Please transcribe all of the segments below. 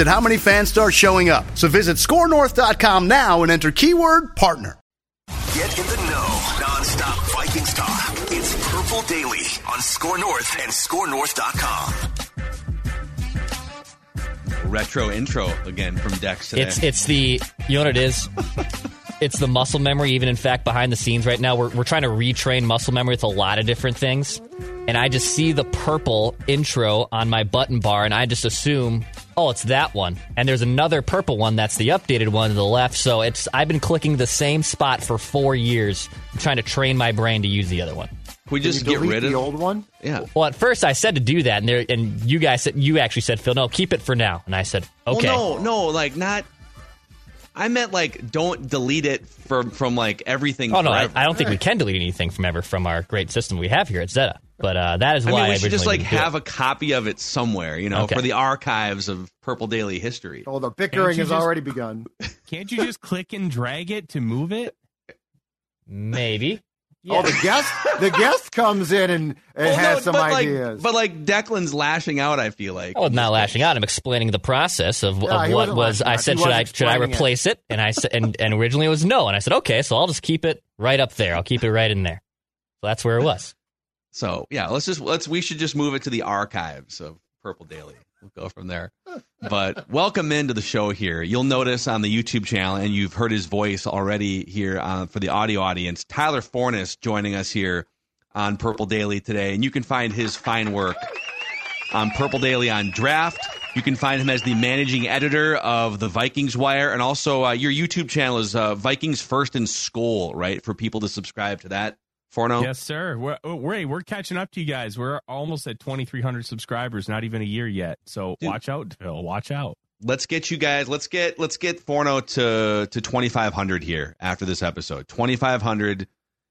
at how many fans start showing up. So visit scorenorth.com now and enter keyword partner. Get in the know. Non-stop Vikings talk. It's Purple Daily on Score North and ScoreNorth.com. Retro intro again from Dex today. It's it's the you know what it is. it's the muscle memory. Even in fact, behind the scenes right now, we're we're trying to retrain muscle memory with a lot of different things, and I just see the purple intro on my button bar, and I just assume oh, it's that one. And there's another purple one that's the updated one to the left. So it's I've been clicking the same spot for four years, trying to train my brain to use the other one. We just get rid of the old one? Yeah. Well, at first I said to do that, and there, and you guys said you actually said, Phil, no, keep it for now. And I said, okay. Well, no, no, like not. I meant like don't delete it from from like everything. Oh no, I. I don't think we can delete anything from ever from our great system we have here at Zeta. But uh, that is I why mean, we I should just like have it. a copy of it somewhere, you know, Okay. for the archives of Purple Daily history. Oh, the bickering has just- already begun. Can't you just click and drag it to move it? maybe. Oh, the guest, the guest comes in and, and Well, has no, some but ideas. Like, but like Declan's lashing out. I feel like. Oh, not lashing out. I'm explaining the process of, Yeah, of what wasn't was. lashing I said, should I should I explaining it. replace it? And I said, and, and originally it was no. And I said, okay, so I'll just keep it right up there. I'll keep it right in there. So that's where it was. So yeah, let's just let's we should just move it to the archives of Purple Daily. Go from there. But welcome into the show here. You'll notice on the YouTube channel, and you've heard his voice already here uh, for the audio audience. Tyler Forness joining us here on Purple Daily today, and you can find his fine work on Purple Daily on Draft. You can find him as the managing editor of the Vikings Wire, and also uh, your YouTube channel is uh, Vikings First and Skull, right? For people to subscribe to that. Forno. Yes, sir. We're, oh, we're we're catching up to you guys. We're almost at 2,300 subscribers. Not even a year yet. So Dude. watch out, Phil. Watch out. let's get you guys let's get let's get Forno to to 2500 here after this episode 2500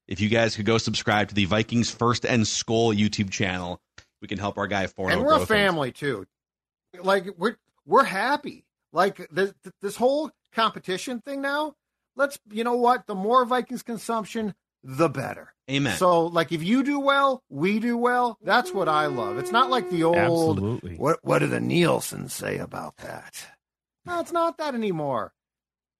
if you guys could go subscribe to the Vikings First and Skull YouTube channel we can help our guy Forno and we're grow a things. family too. Like we're we're happy. Like this this whole competition thing now. Let's you know what? The more Vikings consumption, the better. Amen So like if you do well, we do well. That's what I love. It's not like the old Absolutely. what what do the Nielsen say about that? No, it's not that anymore.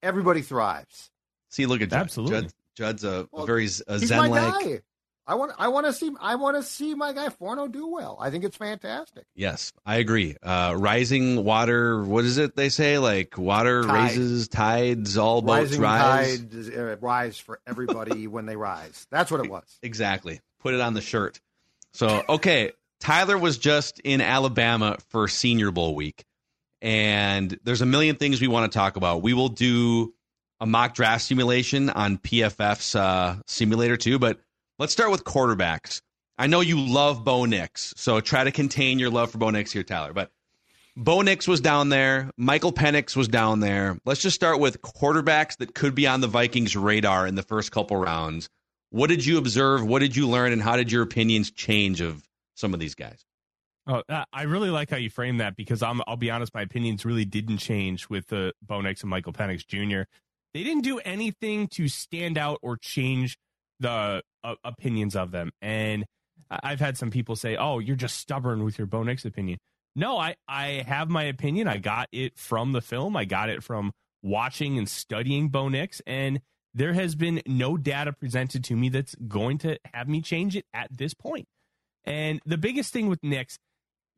Everybody thrives. see look at Judd. Absolutely. Judd, Judd's a, a Well, very z- a He's zen my like guy. I want I want to see I want to see my guy Forno do well. I think it's fantastic. yes I agree uh rising water what is it they say like water Tide. raises tides all boats Rising rise tides uh, rise for everybody when they rise. That's what it was. Exactly. Put it on the shirt. So, okay, Tyler was just in Alabama for Senior Bowl week, and there's a million things we want to talk about. We will do a mock draft simulation on PFF's uh, simulator too, but let's start with quarterbacks. I know you love Bo Nix, so try to contain your love for Bo Nix here, Tyler. But Bo Nix was down there. Michael Penix was down there. Let's just start with quarterbacks that could be on the Vikings' radar in the first couple rounds. What did you observe? What did you learn? And how did your opinions change of some of these guys? Oh, uh, I really like how you frame that because I'm, I'll be honest, my opinions really didn't change with the Bo Nix and Michael Penix Jr. They didn't do anything to stand out or change the uh, opinions of them. And I've had some people say, "Oh, you're just stubborn with your Bo Nix opinion." No, I I have my opinion. I got it from the film. I got it from watching and studying Bo Nix, and there has been no data presented to me that's going to have me change it at this point. And the biggest thing with Nix,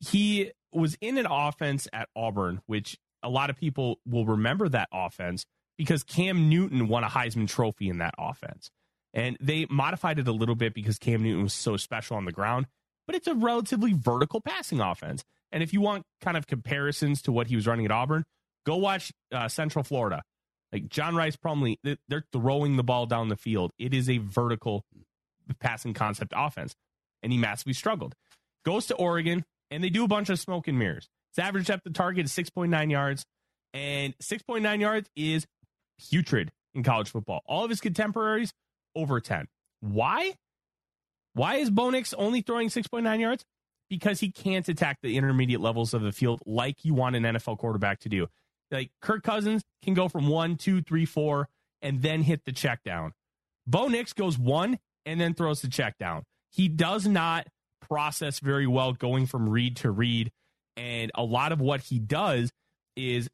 he was in an offense at Auburn, which a lot of people will remember that offense because Cam Newton won a Heisman Trophy in that offense. And they modified it a little bit because Cam Newton was so special on the ground, but it's a relatively vertical passing offense. And if you want kind of comparisons to what he was running at Auburn, go watch uh, Central Florida. Like John Rhys Plumlee, they're throwing the ball down the field. It is a vertical passing concept offense. And he massively struggled. Goes to Oregon, and they do a bunch of smoke and mirrors. His average depth of target is 6.9 yards, and 6.9 yards is putrid in college football. All of his contemporaries over 10. Why? Why is Bo Nix only throwing 6.9 yards? Because he can't attack the intermediate levels of the field like you want an NFL quarterback to do. Like Kirk Cousins can go from one, two, three, four, and then hit the check down. Bo Nix goes one and then throws the check down. He does not process very well going from read to read. And a lot of what he does is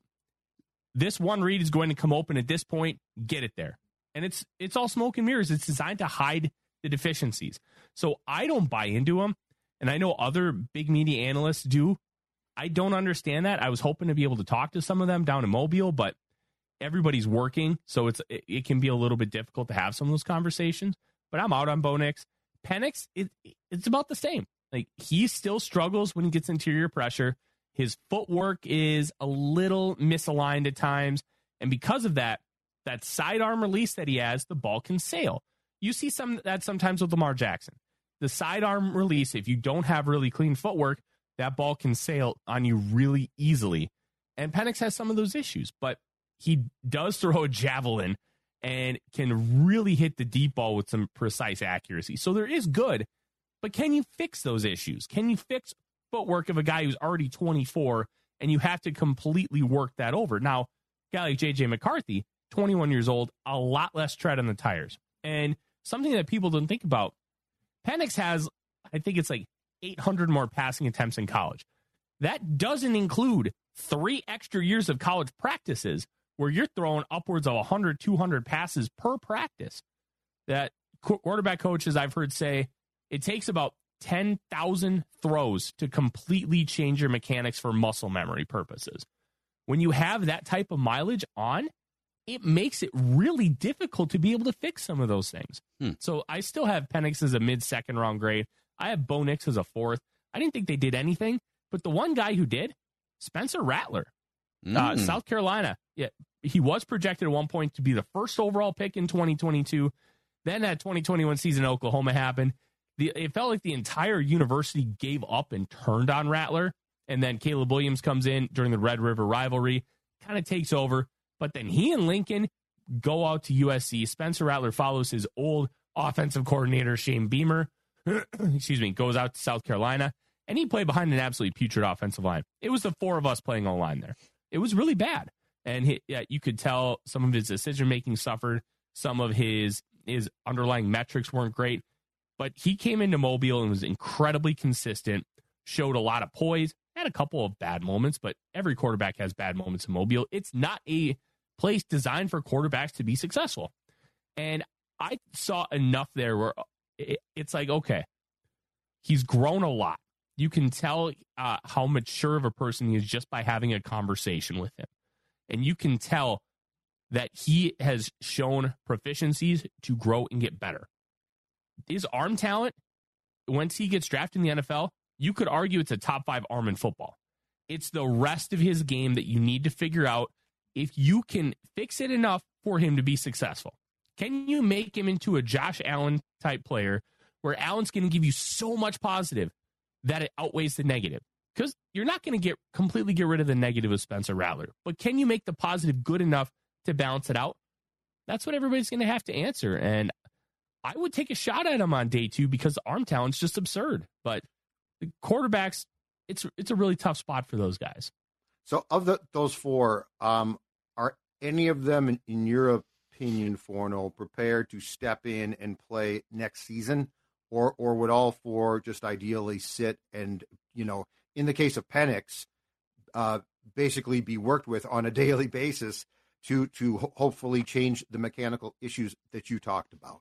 this one read is going to come open at this point, get it there. And it's it's all smoke and mirrors. It's designed to hide the deficiencies. So I don't buy into them. And I know other big media analysts do. I don't understand that. I was hoping to be able to talk to some of them down in Mobile, but everybody's working, so it's it, it can be a little bit difficult to have some of those conversations. But I'm out on Bo Nix. Penix, it, it's about the same. Like he still struggles when he gets interior pressure. His footwork is a little misaligned at times, and because of that, that sidearm release that he has, the ball can sail. You see some that sometimes with Lamar Jackson. The sidearm release, if you don't have really clean footwork, that ball can sail on you really easily. And Penix has some of those issues, but he does throw a javelin and can really hit the deep ball with some precise accuracy. So there is good, but can you fix those issues? Can you fix footwork of a guy who's already 24 and you have to completely work that over? Now, guy like JJ McCarthy, 21 years old, a lot less tread on the tires. And something that people don't think about, Penix has, I think it's like 800 more passing attempts in college. That doesn't include three extra years of college practices where you're throwing upwards of 100, 200 passes per practice. That quarterback coaches I've heard say it takes about 10,000 throws to completely change your mechanics for muscle memory purposes. When you have that type of mileage on, it makes it really difficult to be able to fix some of those things. Hmm. So I still have Penix as a mid second round grade. I have Bo Nix as a fourth. I didn't think they did anything, but the one guy who did, Spencer Rattler, uh, mm. uh, South Carolina. Yeah, he was projected at one point to be the first overall pick in 2022. Then that 2021 season, Oklahoma happened. The, it felt like the entire university gave up and turned on Rattler. And then Caleb Williams comes in during the Red River rivalry, kind of takes over. But then he and Lincoln go out to USC. Spencer Rattler follows his old offensive coordinator, Shane Beamer, excuse me, goes out to South Carolina, and he played behind an absolutely putrid offensive line. It was the four of us playing on line there. It was really bad, and he, yeah, you could tell some of his decision making suffered. Some of his his underlying metrics weren't great, but he came into Mobile and was incredibly consistent. Showed a lot of poise. Had a couple of bad moments, but every quarterback has bad moments in Mobile. It's not a place designed for quarterbacks to be successful, and I saw enough there where it, it's like, okay, he's grown a lot. You can tell uh, how mature of a person he is just by having a conversation with him. And you can tell that he has shown proficiencies to grow and get better. His arm talent, once he gets drafted in the NFL, you could argue it's a top five arm in football. It's the rest of his game that you need to figure out if you can fix it enough for him to be successful. Can you make him into a Josh Allen type player where Allen's going to give you so much positive that it outweighs the negative? Because you're not going to get completely get rid of the negative of Spencer Rattler, but can you make the positive good enough to balance it out? That's what everybody's going to have to answer. And I would take a shot at him on day two because the arm talent's just absurd. But quarterbacks, it's it's a really tough spot for those guys. So, of the, those four, um, are any of them, in, in your opinion, Forno, prepared to step in and play next season, or or would all four just ideally sit and you know, in the case of Penix, uh, basically be worked with on a daily basis to to ho- hopefully change the mechanical issues that you talked about.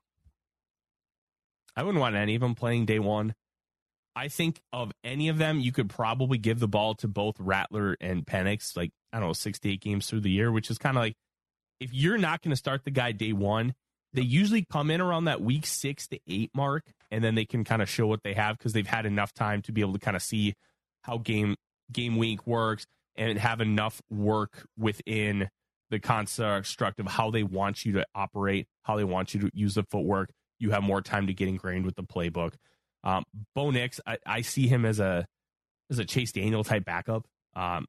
I wouldn't want any of them playing day one. I think of any of them, you could probably give the ball to both Rattler and Penix, like I don't know, six to eight games through the year, which is kind of like if you're not going to start the guy day one, they usually come in around that week six to eight mark, and then they can kind of show what they have because they've had enough time to be able to kind of see how game game week works and have enough work within the construct of how they want you to operate, how they want you to use the footwork. You have more time to get ingrained with the playbook. Um, Bo Nix, I, I see him as a as a Chase Daniel type backup. Um,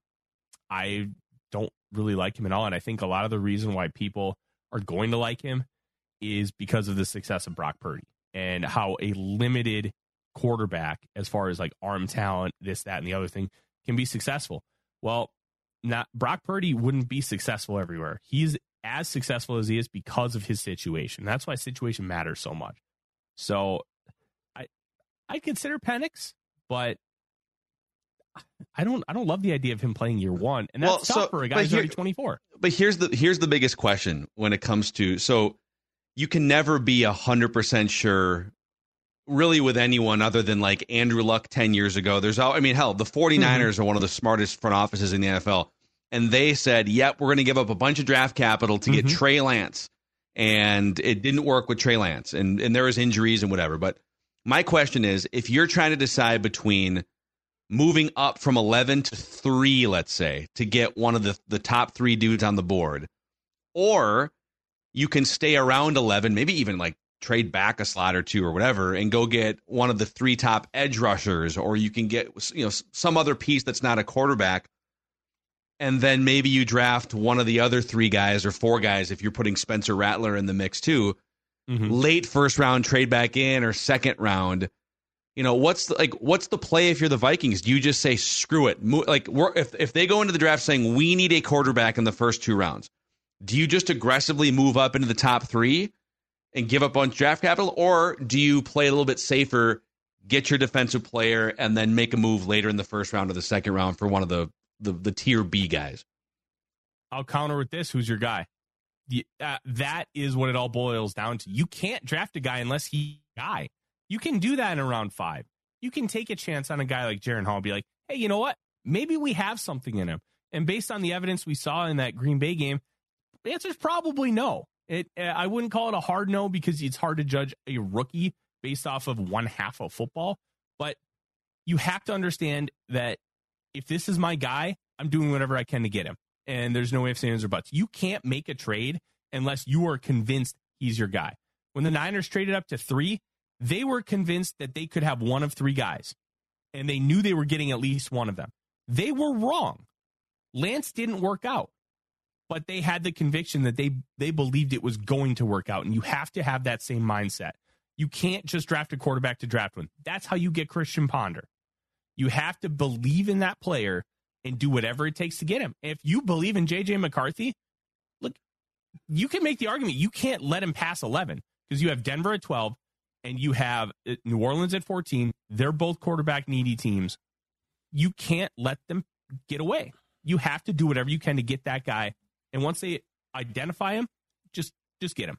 I don't really like him at all, and I think a lot of the reason why people are going to like him is because of the success of Brock Purdy and how a limited quarterback, as far as like arm talent, this, that, and the other thing, can be successful. Well, not Brock Purdy wouldn't be successful everywhere. He's as successful as he is because of his situation. That's why situation matters so much. So I consider Penix, but I don't I don't love the idea of him playing year one. And that's Well, tough so- for a guy who's here- already twenty four. But here's the here's the biggest question when it comes to so you can never be a hundred percent sure really with anyone other than like Andrew Luck 10 years ago. There's all I mean, hell, the 49ers are one of the smartest front offices in the NFL. And they said, Yep, we're gonna give up a bunch of draft capital to get Mhm. Trey Lance. And it didn't work with Trey Lance. And and there was injuries and whatever. But my question is if you're trying to decide between moving up from 11 to 3 let's say to get one of the the top 3 dudes on the board or you can stay around 11 maybe even like trade back a slot or two or whatever and go get one of the three top edge rushers or you can get you know some other piece that's not a quarterback and then maybe you draft one of the other three guys or four guys if you're putting Spencer Rattler in the mix too Mm-hmm. late first round trade back in or second round you know what's the, like what's the play if you're the Vikings do you just say screw it Mo- like we're, if if they go into the draft saying we need a quarterback in the first two rounds do you just aggressively move up into the top 3 and give up on draft capital or do you play a little bit safer get your defensive player and then make a move later in the first round or the second round for one of the the, the tier B guys I'll counter with this. Who's your guy? Uh, that is what it all boils down to. You can't draft a guy unless he guy. You can do that in round five. You can take a chance on a guy like Jaren Hall and be like, hey, you know what? Maybe we have something in him. And based on the evidence we saw in that Green Bay game, the answer is probably no. It uh, I wouldn't call it a hard no because it's hard to judge a rookie based off of one half of football. But you have to understand that if this is my guy, I'm doing whatever I can to get him. And there's no ifs, ands, or buts. You can't make a trade unless you are convinced he's your guy. When the Niners traded up to three, they were convinced that they could have one of three guys. And they knew they were getting at least one of them. They were wrong. Lance didn't work out. But they had the conviction that they they believed it was going to work out. And you have to have that same mindset. You can't just draft a quarterback to draft one. That's how you get Christian Ponder. You have to believe in that player and do whatever it takes to get him. If you believe in JJ McCarthy, look, you can make the argument you can't let him pass 11 because you have Denver at 12 and you have uh, New Orleans at 14. They're both quarterback needy teams. You can't let them get away. You have to do whatever you can to get that guy. And once they identify him, just just get him.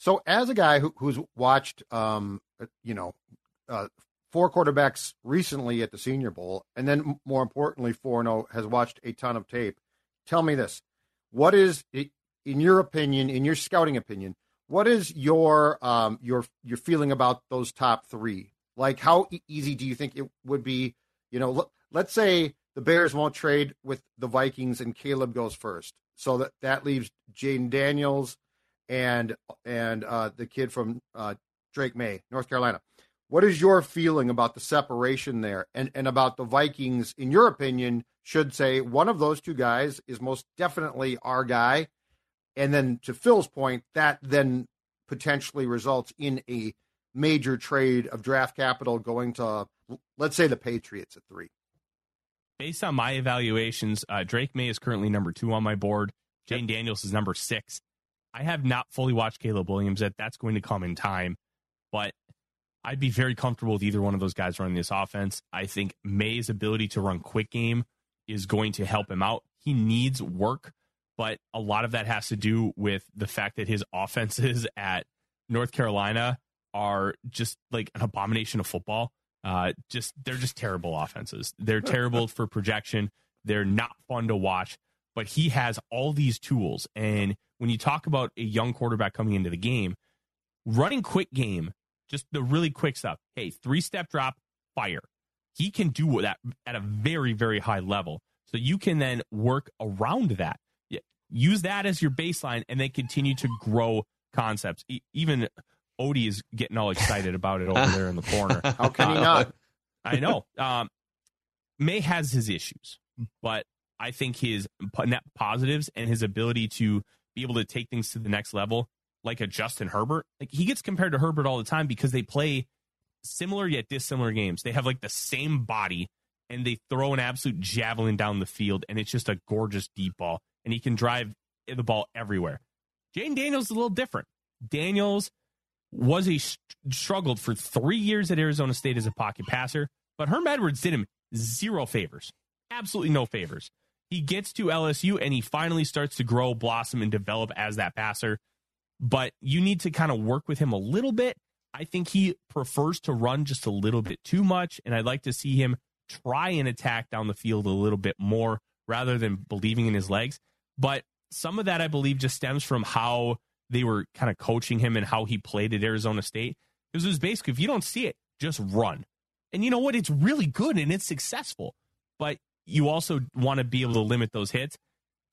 So, as a guy who, who's watched, um, uh, you know, uh, four quarterbacks recently at the Senior Bowl, and then more importantly, four zero has watched a ton of tape. Tell me this: what is, in your opinion, in your scouting opinion, what is your um, your your feeling about those top three? Like, how e- easy do you think it would be? You know, l- let's say the Bears won't trade with the Vikings, and Caleb goes first, so that that leaves Jayden Daniels and and uh, the kid from uh, Drake Maye, North Carolina. What is your feeling about the separation there, and and about the Vikings? In your opinion, should say one of those two guys is most definitely our guy, and then to Phil's point, that then potentially results in a major trade of draft capital going to let's say the Patriots at three. Based on my evaluations, uh, Drake May is currently number two on my board. Jayden Daniels is number six. I have not fully watched Caleb Williams yet. That's going to come in time, but I'd be very comfortable with either one of those guys running this offense. I think Maye's ability to run quick game is going to help him out. He needs work, but a lot of that has to do with the fact that his offenses at North Carolina are just like an abomination of football. Uh, just they're just terrible offenses. They're terrible for projection. They're not fun to watch. But he has all these tools, and when you talk about a young quarterback coming into the game, running quick game, just the really quick stuff. Hey, three step drop, fire. He can do that at a very very high level. So you can then work around that. Use that as your baseline, and then continue to grow concepts. even Odie is getting all excited about it over there in the corner. How can he not? I know. Um, Maye has his issues, but I think his net positives and his ability to be able to take things to the next level, like a Justin Herbert, like he gets compared to Herbert all the time because they play similar yet dissimilar games. They have like the same body and they throw an absolute javelin down the field, and it's just a gorgeous deep ball, and he can drive the ball everywhere. Jayden Daniels is a little different. Daniels was a struggled for three years at Arizona State as a pocket passer, but Herm Edwards did him zero favors, absolutely no favors. He gets to LSU and he finally starts to grow, blossom, and develop as that passer. But you need to kind of work with him a little bit. I think he prefers to run just a little bit too much, and I'd like to see him try and attack down the field a little bit more rather than believing in his legs. But some of that, I believe, just stems from how they were kind of coaching him and how he played at Arizona State. Because it was basically, if you don't see it, just run. And you know what? It's really good and it's successful. But you also want to be able to limit those hits.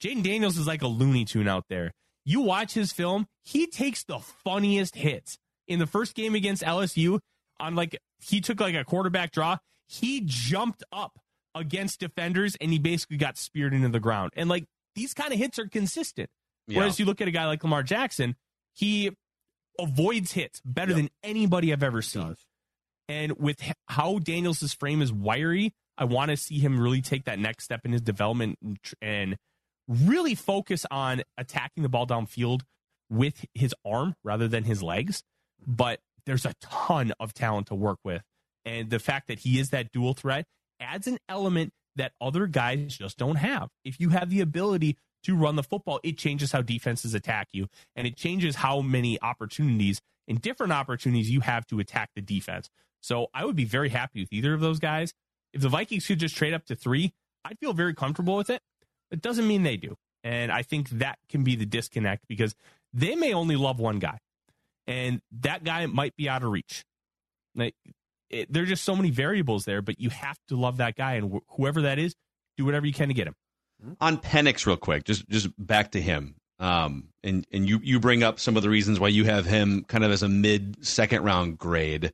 Jayden Daniels is like a Looney Tune out there. You watch his film, he takes the funniest hits. In the first game against LSU, on like he took like a quarterback draw, he jumped up against defenders and he basically got speared into the ground. And like these kind of hits are consistent. Yeah. Whereas you look at a guy like Lamar Jackson, he avoids hits better yep. than anybody I've ever seen. And with how Daniels' frame is wiry, I want to see him really take that next step in his development and really focus on attacking the ball downfield with his arm rather than his legs. But there's a ton of talent to work with. And the fact that he is that dual threat adds an element that other guys just don't have. If you have the ability to run the football, it changes how defenses attack you and it changes how many opportunities and different opportunities you have to attack the defense. So I would be very happy with either of those guys. If the Vikings could just trade up to three, I'd feel very comfortable with it. It doesn't mean they do. And I think that can be the disconnect because they may only love one guy. And that guy might be out of reach. Like, it, there are just so many variables there, but you have to love that guy. And wh- whoever that is, do whatever you can to get him. On Penix, real quick, just just back to him. Um, and and you you bring up some of the reasons why you have him kind of as a mid second round grade.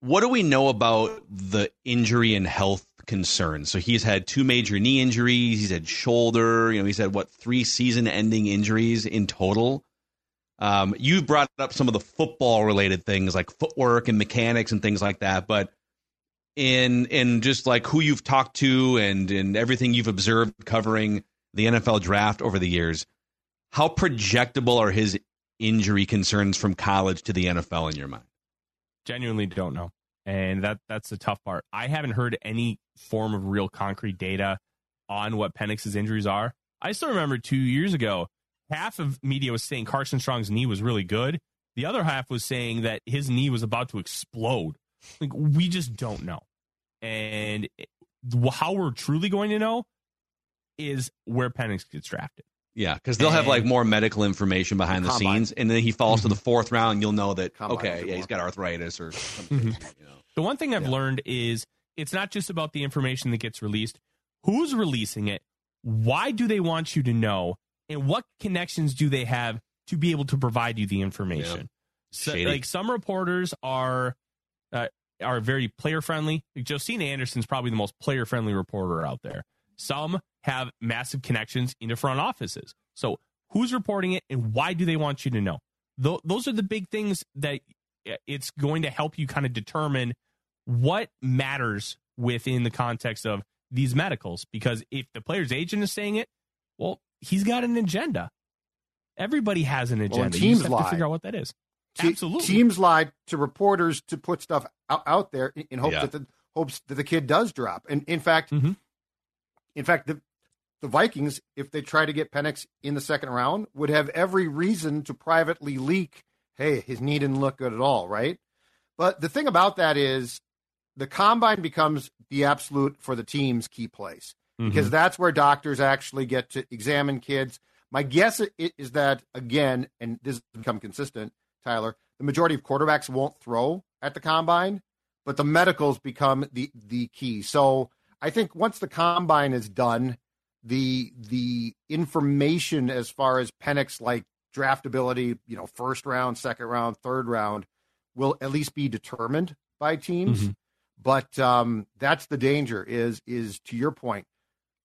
What do we know about the injury and health concerns? So he's had two major knee injuries. He's had shoulder. You know, he's had what three season-ending injuries in total. Um, you brought up some of the football-related things like footwork and mechanics and things like that, but in in just like who you've talked to and and everything you've observed covering the NFL draft over the years, how projectable are his injury concerns from college to the NFL in your mind? Genuinely don't know. And that that's the tough part. I haven't heard any form of real concrete data on what Penix's injuries are. I still remember two years ago, half of media was saying Carson Strong's knee was really good. The other half was saying that his knee was about to explode. Like we just don't know. And how we're truly going to know is where Penix gets drafted. Yeah, because they'll have like more medical information behind the, the scenes, and then he falls to the mm-hmm. fourth round. You'll know that combine okay, yeah, he's got arthritis or something. Mm-hmm. You know. The one thing I've yeah. learned is it's not just about the information that gets released. Who's releasing it? Why do they want you to know? And what connections do they have to be able to provide you the information? Yeah. So, like some reporters are uh, are very player friendly. Like Josina Anderson's probably the most player friendly reporter out there. Some have massive connections into front offices. So who's reporting it and why do they want you to know? Th- those are the big things that it's going to help you kind of determine what matters within the context of these medicals. Because if the player's agent is saying it, well, he's got an agenda. Everybody has an agenda. Well, and you teams just have to figure out what that is. Te- Absolutely. Teams lie to reporters to put stuff out, out there in, in hopes Yeah. that the hopes that the kid does drop. And in fact, Mhm. in fact, the the Vikings, if they try to get Penix in the second round, would have every reason to privately leak, "Hey, his knee didn't look good at all, right? But the thing about that is, the combine becomes the absolute for the team's key place Mhm. because that's where doctors actually get to examine kids. My guess is that again, and this has become consistent, Tyler. The majority of quarterbacks won't throw at the combine, but the medicals become the the key. So I think once the combine is done, the the information as far as Penix like draftability, you know, first round, second round, third round, will at least be determined by teams. Mhm. But um, that's the danger. Is is to your point,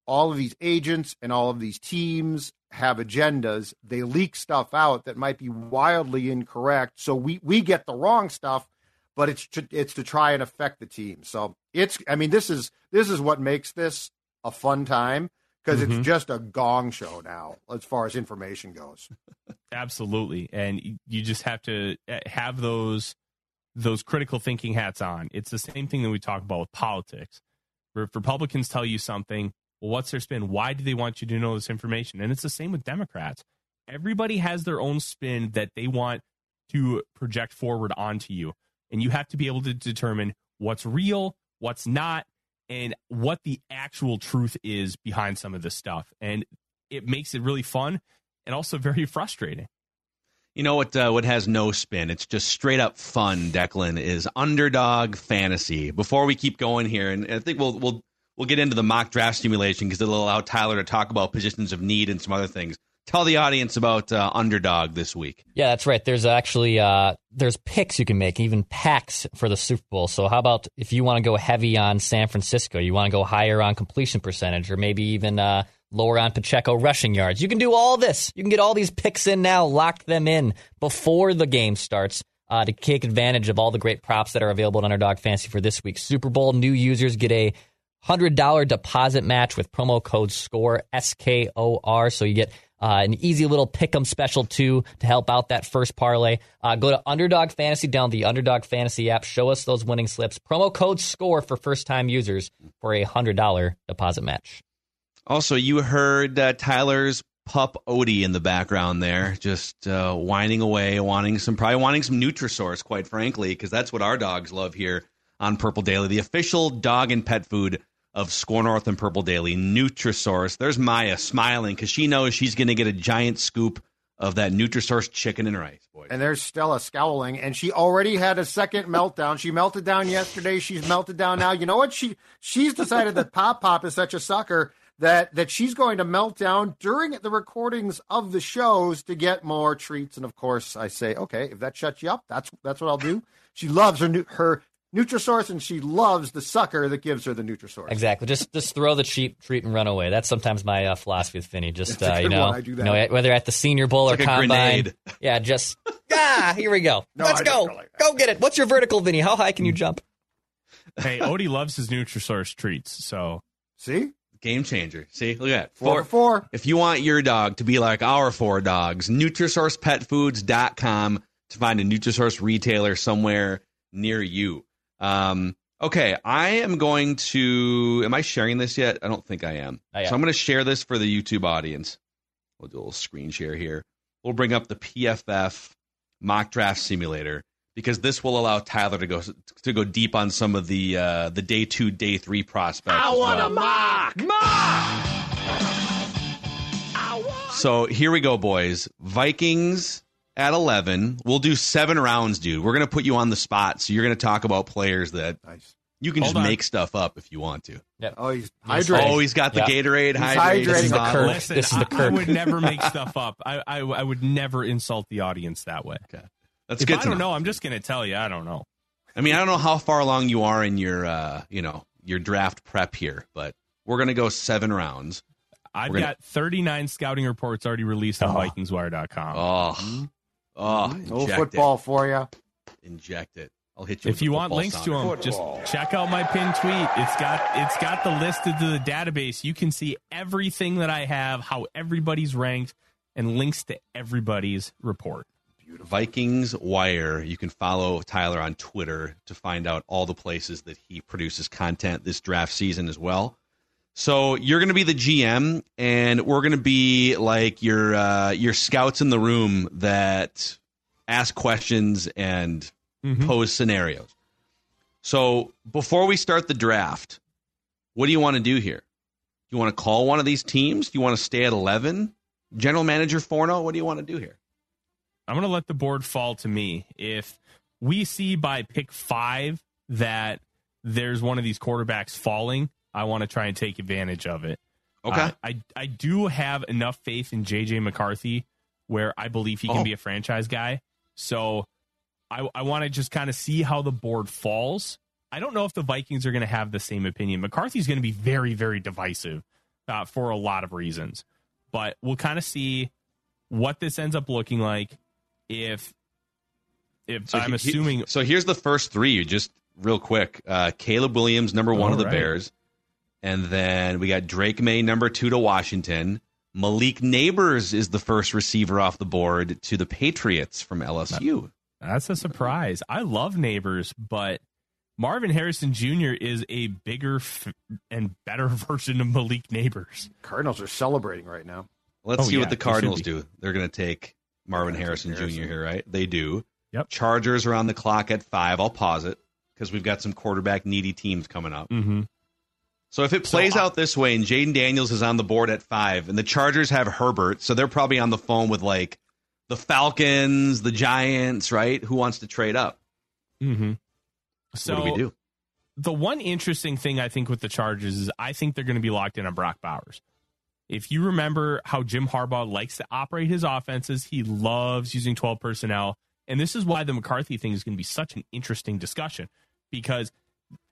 all of these agents and all of these teams have agendas. They leak stuff out that might be wildly incorrect. So we we get the wrong stuff, but it's to, it's to try and affect the team. So it's I mean this is this is what makes this a fun time because Mhm. it's just a gong show now as far as information goes. Absolutely, and you just have to uh, have those those critical thinking hats on. It's the same thing that we talk about with politics. If Republicans tell you something, well, what's their spin? Why do they want you to know this information? And it's the same with Democrats. Everybody has their own spin that they want to project forward onto you, and you have to be able to determine what's real, what's not, and what the actual truth is behind some of this stuff. And it makes it really fun and also very frustrating. You know what? Uh, what has no spin? It's just straight up fun. Declan is underdog fantasy. Before we keep going here, and I think we'll we'll we'll get into the mock draft simulation because it'll allow Tyler to talk about positions of need and some other things. Tell the audience about uh, underdog this week. Yeah, that's right. There's actually uh, there's picks you can make, even packs for the Super Bowl. So how about if you want to go heavy on San Francisco, you want to go higher on completion percentage, or maybe even uh, lower on Pacheco rushing yards. You can do all this. You can get all these picks in now, lock them in before the game starts. Uh, to take advantage of all the great props that are available at Underdog Fantasy for this week's Super Bowl. New users get a $100 deposit match with promo code SCORE, S K O R. So you get uh, an easy little pick 'em special too to help out that first parlay. Uh, go to Underdog Fantasy, down the Underdog Fantasy app. Show us those winning slips. Promo code SCORE for first time users for a $100 deposit match. Also, you heard uh, Tyler's pup Odie in the background there, just uh, whining away, wanting some, probably wanting some Nutrisource, quite frankly, because that's what our dogs love here on Purple Daily, the official dog and pet food of Score North and Purple Daily, Nutrisource. There's Maya smiling because she knows she's going to get a giant scoop of that Nutrisource chicken and rice, boys. And there's Stella scowling, and she already had a second meltdown. She melted down yesterday. She's melted down now. You know what? She she's decided that Pop Pop is such a sucker that that she's going to melt down during the recordings of the shows to get more treats. And of course, I say, okay, if that shuts you up, that's that's what I'll do. She loves her new, her Nutrisource, and she loves the sucker that gives her the Nutrisource. Exactly. Just just throw the cheap treat and run away. That's sometimes my uh, philosophy with Finney. Just uh, you know, one. I do you know, whether at the Senior Bowl It's or like combine. grenade. Yeah, just ah, here we go. No, Let's I go. really. Go get it. What's your vertical, Vinny? How high can you jump? Hey, Odie loves his Nutrisource treats, so See, Game changer. See, look at that. four four. If you want your dog to be like our four dogs, NutrisourcePetFoods.com to find a Nutrisource retailer somewhere near you. Um, okay, I am going to. Am I sharing this yet? I don't think I am. Not yet. So I'm going to share this for the YouTube audience. We'll do a little screen share here. We'll bring up the PFF mock draft simulator because this will allow Tyler to go to go deep on some of the uh, the day two, day three prospects. I want a mock. So here we go, boys. Vikings at 11. We'll do seven rounds, dude. We're going to put you on the spot. So you're going to talk about players that Nice. you can Hold just on. make stuff up if you want to. Oh, he's Yes. hydrated. Oh, he's got the Yeah. Gatorade He's hydrated. hydrating. This is the. Kirk. listen, This is the I, I would never make stuff up. I, I I would never insult the audience that way. Okay. That's If good I don't know. know, I'm just going to tell you. I don't know. I mean, I don't know how far along you are in your, uh, you know, your draft prep here, but we're going to go seven rounds. I've gonna- got 39 scouting reports already released on Oh. VikingsWire.com. Oh, oh, no inject football for you. Inject it. I'll hit you. if you want links sounder. to them, just check out my pinned tweet. It's got it's got the listed to the database. You can see everything that I have, how everybody's ranked. and links to everybody's report. Vikings Wire. You can follow Tyler on Twitter to find out all the places that he produces content this draft season as well. So you're going to be the GM, and we're going to be like your uh, your scouts in the room that ask questions and Mhm. pose scenarios. So before we start the draft, what do you want to do here? Do you want to call one of these teams? Do you want to stay at eleven? General Manager Forno, what do you want to do here? I'm going to let the board fall to me. If we see by pick five that there's one of these quarterbacks falling, I want to try and take advantage of it. Okay. Uh, I I do have enough faith in JJ McCarthy where I believe he can Oh. be a franchise guy. So I I want to just kind of see how the board falls. I don't know if the Vikings are going to have the same opinion. McCarthy's going to be very very divisive uh, for a lot of reasons, but we'll kind of see what this ends up looking like. If if So I'm he- assuming so here's the first three, just real quick. Uh, Caleb Williams, number one All of the right. Bears, and then we got Drake Maye, number two to Washington. Malik Nabers is the first receiver off the board to the Patriots from LSU. That's a surprise. I love Nabers, but Marvin Harrison Jr. is a bigger f- and better version of Malik Nabers. Cardinals are celebrating right now. Let's Oh, see yeah, what the Cardinals do. They're going to take Marvin Harrison, Harrison. Jr. here, right? They do. Yep. Chargers are on the clock at five. I'll pause it because we've got some quarterback needy teams coming up. Mm-hmm. So if it plays I- out this way and Jayden Daniels is on the board at five and the Chargers have Herbert, so they're probably on the phone with like the Falcons, the Giants, right? Who wants to trade up? Mm-hmm. So what do we do? the one interesting thing I think with the Chargers is I think they're going to be locked in on Brock Bowers. If you remember how Jim Harbaugh likes to operate his offenses, he loves using 12 personnel. And this is why the McCarthy thing is going to be such an interesting discussion because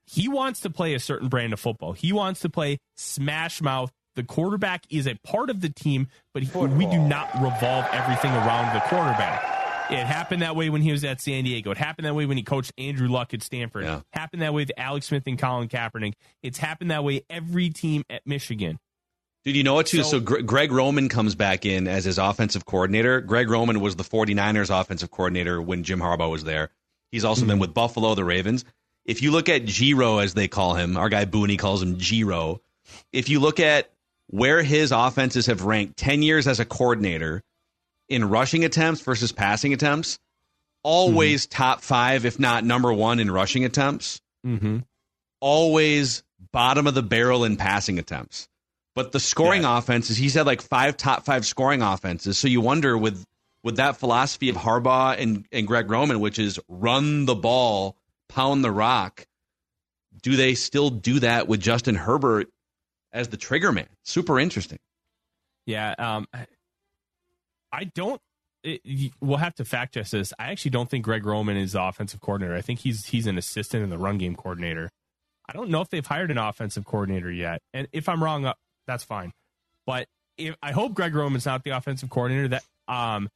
he wants to play a certain brand of football. He wants to play smash mouth. The quarterback is a part of the team, but he, we do not revolve everything around the quarterback. It happened that way when he was at San Diego. It happened that way when he coached Andrew Luck at Stanford. Yeah. Happened that way with Alex Smith and Colin Kaepernick. It's happened that way every team at Michigan. Dude, you know what, too? So, So- Greg Roman comes back in as his offensive coordinator. Greg Roman was the 49ers offensive coordinator when Jim Harbaugh was there. He's also hmm. been with Buffalo, the Ravens. If you look at Giro, as they call him, our guy Booney calls him Giro. If you look at where his offenses have ranked 10 years as a coordinator in rushing attempts versus passing attempts, always top five, if not number one in rushing attempts Mm-hmm. always bottom of the barrel in passing attempts. But the scoring offenses, he's had like five top five scoring offenses. So you wonder with with that philosophy of Harbaugh and, and Greg Roman, which is run the ball, pound the rock, do they still do that with Justin Herbert as the trigger man? Super interesting. Yeah. Um, I don't. It, we'll have to fact check this. I actually don't think Greg Roman is the offensive coordinator. I think he's he's an assistant and the run game coordinator. I don't know if they've hired an offensive coordinator yet, and if I'm wrong, uh, that's fine. But if I hope Greg Roman's not the offensive coordinator, that um,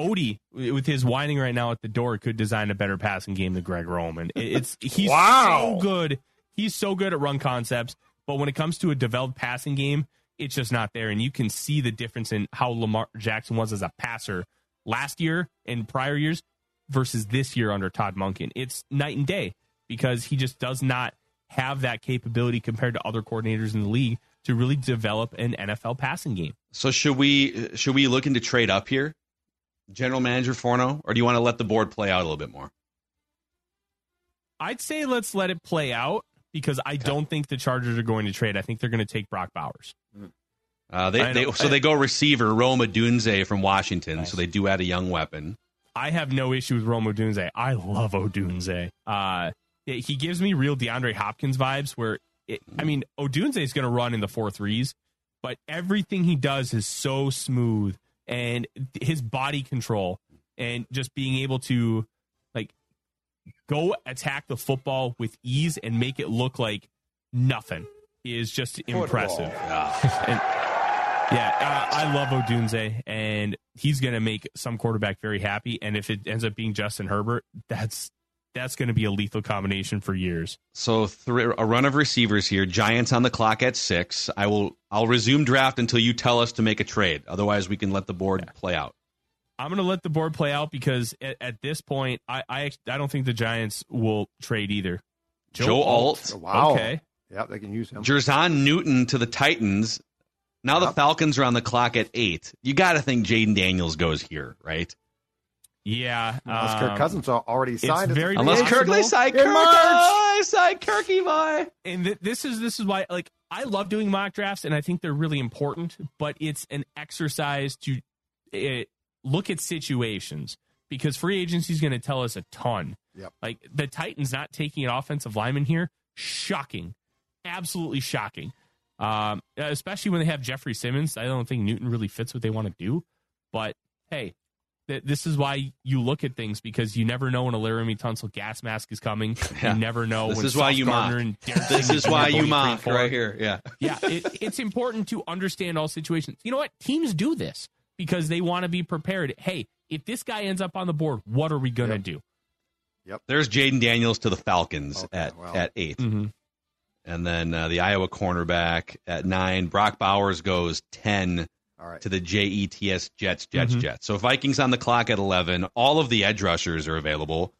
Odie with his whining right now at the door could design a better passing game than Greg Roman. It's he's Wow. so good. He's so good at run concepts, but when it comes to a developed passing game, it's just not there. And you can see the difference in how Lamar Jackson was as a passer last year and prior years versus this year under Todd Monken. It's night and day because he just does not have that capability compared to other coordinators in the league to really develop an NFL passing game. So should we should we look into trade up here, General Manager Forno, or do you want to let the board play out a little bit more? I'd say let's let it play out because I don't think the Chargers are going to trade. I think they're going to take Brock Bowers. Uh, they, they so they go receiver Rome Odunze from Washington. So they do add a young weapon. I have no issue with Rome Odunze. I love Odunze. Uh, he gives me real DeAndre Hopkins vibes. Where it, I mean, Odunze is going to run in the four threes, but everything he does is so smooth, and his body control and just being able to like go attack the football with ease and make it look like nothing is just impressive. And, yeah, uh, I love Odunze, and he's going to make some quarterback very happy. And if it ends up being Justin Herbert, that's that's going to be a lethal combination for years. So th- a run of receivers here. Giants on the clock at six. I will. I'll resume draft until you tell us to make a trade. Otherwise, we can let the board yeah. play out. I'm going to let the board play out because at, at this point, I, I, I don't think the Giants will trade either. Joe, Joe Alt. Oh, wow. Okay. Yeah, they can use him. Jer'Zhan Newton to the Titans. Now yep. the Falcons are on the clock at eight. You got to think Jayden Daniels goes here, right? Yeah, unless um, Kirk Cousins already signed. Very unless Kirk they signed Kirk, oh, signed Kirky boy. And th- this is this is why like I love doing mock drafts, and I think they're really important. But it's an exercise to uh, look at situations because free agency is going to tell us a ton. Yep. Like the Titans not taking an offensive lineman here, shocking, absolutely shocking. Um, especially when they have Jeffrey Simmons. I don't think Newton really fits what they want to do. But hey, this is why you look at things because you never know when a Laremy Tunsil gas mask is coming. Yeah. You never know. This when is why you mock. this is why you mock right here. Yeah, yeah. It, it's important to understand all situations. You know what? Teams do this because they want to be prepared. Hey, if this guy ends up on the board, what are we going to yep. do? Yep. There's Jayden Daniels to the Falcons okay, at wow. at 8 mm-hmm. and then uh, the Iowa cornerback at nine. Brock Bowers goes ten all right. to the JETS Jets, Jets, Mm-hmm. Jets. So Vikings on the clock at 11. All of the edge rushers are available.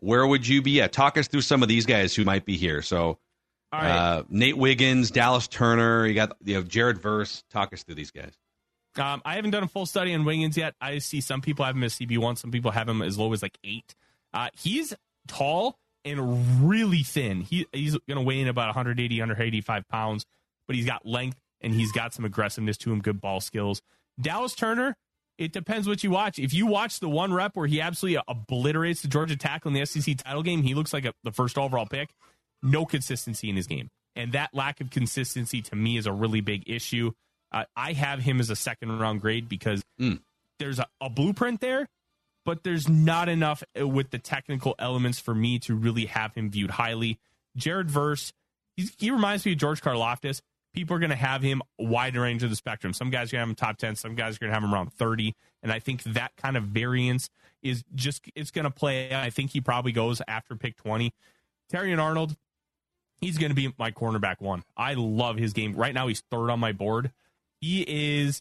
Where would you be at? Talk us through some of these guys who might be here. So All right. uh, Nate Wiggins, Dallas Turner, you got you have Jared Verse. Talk us through these guys. Um, I haven't done a full study on Wiggins yet. I see some people have him as CB one, some people have him as low as like eight. Uh, he's tall and really thin. He he's going to weigh in about 180, 185 pounds, but he's got length and he's got some aggressiveness to him, good ball skills. Dallas Turner, it depends what you watch. If you watch the one rep where he absolutely obliterates the Georgia tackle in the SEC title game, he looks like a, the first overall pick. No consistency in his game, and that lack of consistency to me is a really big issue. Uh, I have him as a second round grade because mm. there's a, a blueprint there, but there's not enough uh, with the technical elements for me to really have him viewed highly. Jared Verse, he reminds me of George Karlaftis. People are going to have him wide range of the spectrum. Some guys are going to have him top 10, some guys are going to have him around 30. And I think that kind of variance is just, it's going to play. I think he probably goes after pick 20. Terrion Arnold, he's going to be my cornerback one. I love his game. Right now, he's third on my board. He is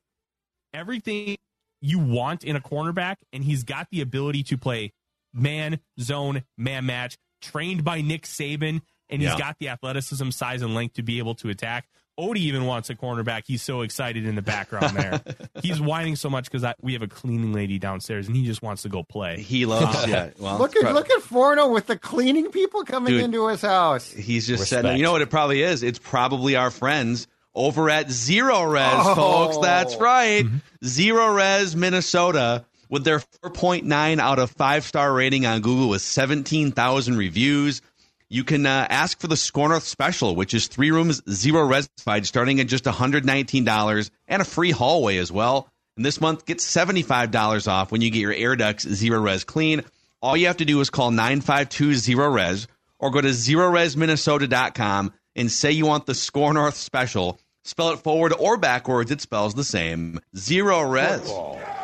everything you want in a cornerback, and he's got the ability to play man, zone, man match, trained by Nick Saban, and he's Yeah. got the athleticism, size, and length to be able to attack. Odie even wants a cornerback. He's so excited in the background there. he's whining so much because we have a cleaning lady downstairs, and he just wants to go play. He loves um, yeah. Well, Look at look at Forno with the cleaning people coming Dude. into his house. He's just Respect. said, you know what it probably is? It's probably our friends over at Zerorez, Oh. folks. That's right. Mm-hmm. Zerorez, Minnesota, with their 4.9 out of 5 star rating on Google with 17,000 reviews. You can uh, ask for the Score North special, which is three rooms, zero resified, starting at just $119 and a free hallway as well. And this month, get $75 off when you get your air ducts Zerorez clean. All you have to do is call 952 Zerorez or go to zerorezminnesota.com and say you want the Score North special. Spell it forward or backwards, it spells the same. Zerorez.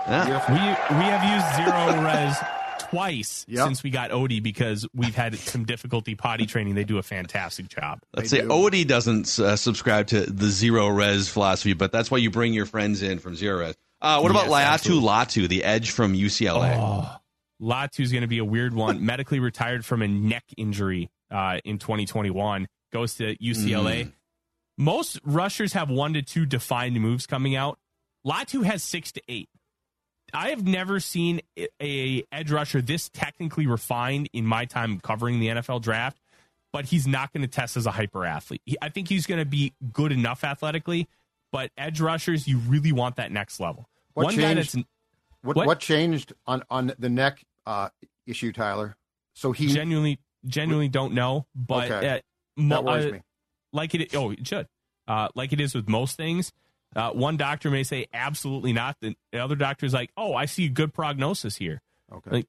Yeah. We we have used Zerorez twice Yep. since we got Odie because we've had some difficulty potty training. They do a fantastic job. Let's They say do. Odie doesn't uh, subscribe to the Zerorez philosophy, but that's why you bring your friends in from Zerorez. Uh, what about Yes, Laiatu Latu, the edge from UCLA? Oh, Latu's going to be a weird one. Medically retired from a neck injury uh, in 2021. Goes to UCLA. Most rushers have one to two defined moves coming out. Latu has six to eight. I have never seen a- edge rusher this technically refined in my time covering the NFL draft. But he's not going to test as a hyper athlete. I think he's going to be good enough athletically. But edge rushers, you really want that next level. What one changed? What, What? what changed on on the neck uh, issue, Tyler? So he genuinely genuinely don't know but Okay. uh, that worries uh, me. like it oh it should uh, like it is with most things uh, one doctor may say absolutely not the other doctor is like oh i see good prognosis here Okay. like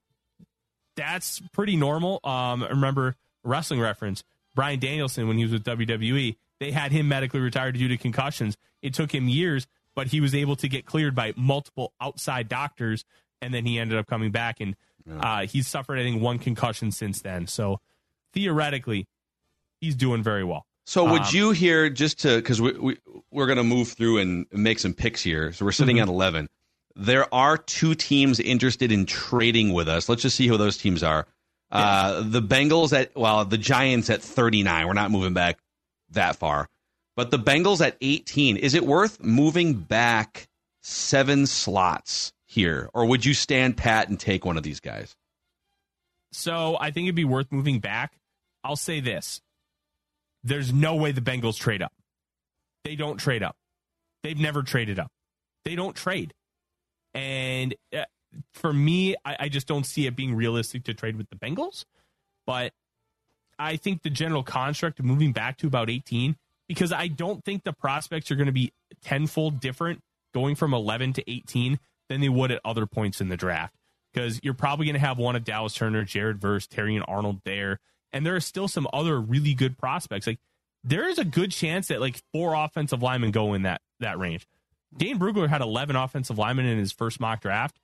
that's pretty normal um I remember wrestling reference bryan danielson when he was with wwe they had him medically retired due to concussions it took him years but he was able to get cleared by multiple outside doctors and then he ended up coming back and Uh, he's suffered, I think, one concussion since then. So theoretically, he's doing very well. So would Um, you here just to because we, we we're going to move through and make some picks here. So we're sitting Mhm. at eleven. There are two teams interested in trading with us. Let's just see who those teams are. Uh, the Bengals at well, the Giants at thirty nine. We're not moving back that far, but the Bengals at eighteen. Is it worth moving back seven slots here, or would you stand pat and take one of these guys? So I think it'd be worth moving back. I'll say this. There's no way the Bengals trade up. They don't trade up. They've never traded up. They don't trade. And uh, for me, I, I just don't see it being realistic to trade with the Bengals. But I think the general construct of moving back to about 18, because I don't think the prospects are going to be tenfold different going from 11 to 18 than they would at other points in the draft. Because you're probably going to have one of Dallas Turner, Jared Verse, Terrion Arnold there. And there are still some other really good prospects. Like there is a good chance that like four offensive linemen go in that that range. Dane Brugler had 11 offensive linemen in his first mock draft.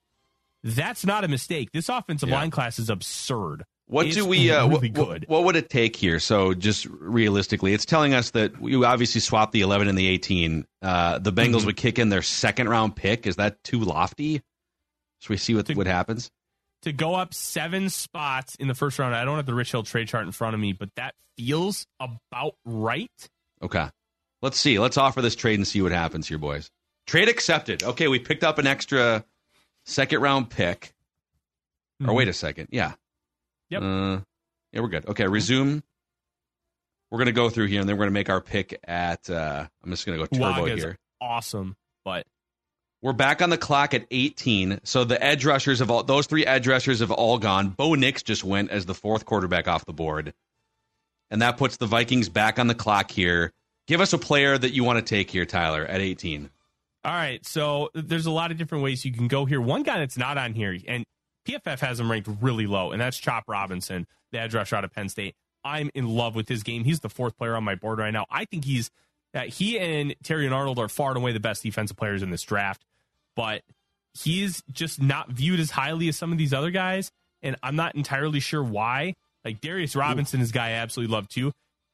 That's not a mistake. This offensive Yeah. line class is absurd. What It's do we? Uh, really what? What, what would it take here? So, just realistically, it's telling us that you obviously swapped the 11 and the 18. Uh, the Bengals Mhm. would kick in their second round pick. Is that too lofty? Should we see what what happens? To go up seven spots in the first round. I don't have the Rich Hill trade chart in front of me, but that feels about right. Okay, let's see. Let's offer this trade and see what happens here, boys. Trade accepted. Okay, we picked up an extra second round pick. Or Mhm. wait a second. Yeah. Yep. Uh, yeah, we're good. Okay, resume. We're gonna go through here, and then we're gonna make our pick at. Uh, I'm just gonna go turbo Waga's here. awesome, but We're back on the clock at 18. So the edge rushers have all those three edge rushers have all gone. Bo Nix just went as the fourth quarterback off the board. And that puts the Vikings back on the clock here. Give us a player that you want to take here, Tyler, at 18. All right, so there's a lot of different ways you can go here. One guy that's not on here, and PFF has him ranked really low, and that's Chop Robinson, the edge rusher out of Penn State. I'm in love with his game. He's the fourth player on my board right now. I think he's uh, he and Terrion Arnold are far and away the best defensive players in this draft, but he's just not viewed as highly as some of these other guys, and I'm not entirely sure why. Like Darius Robinson is a guy I absolutely love too.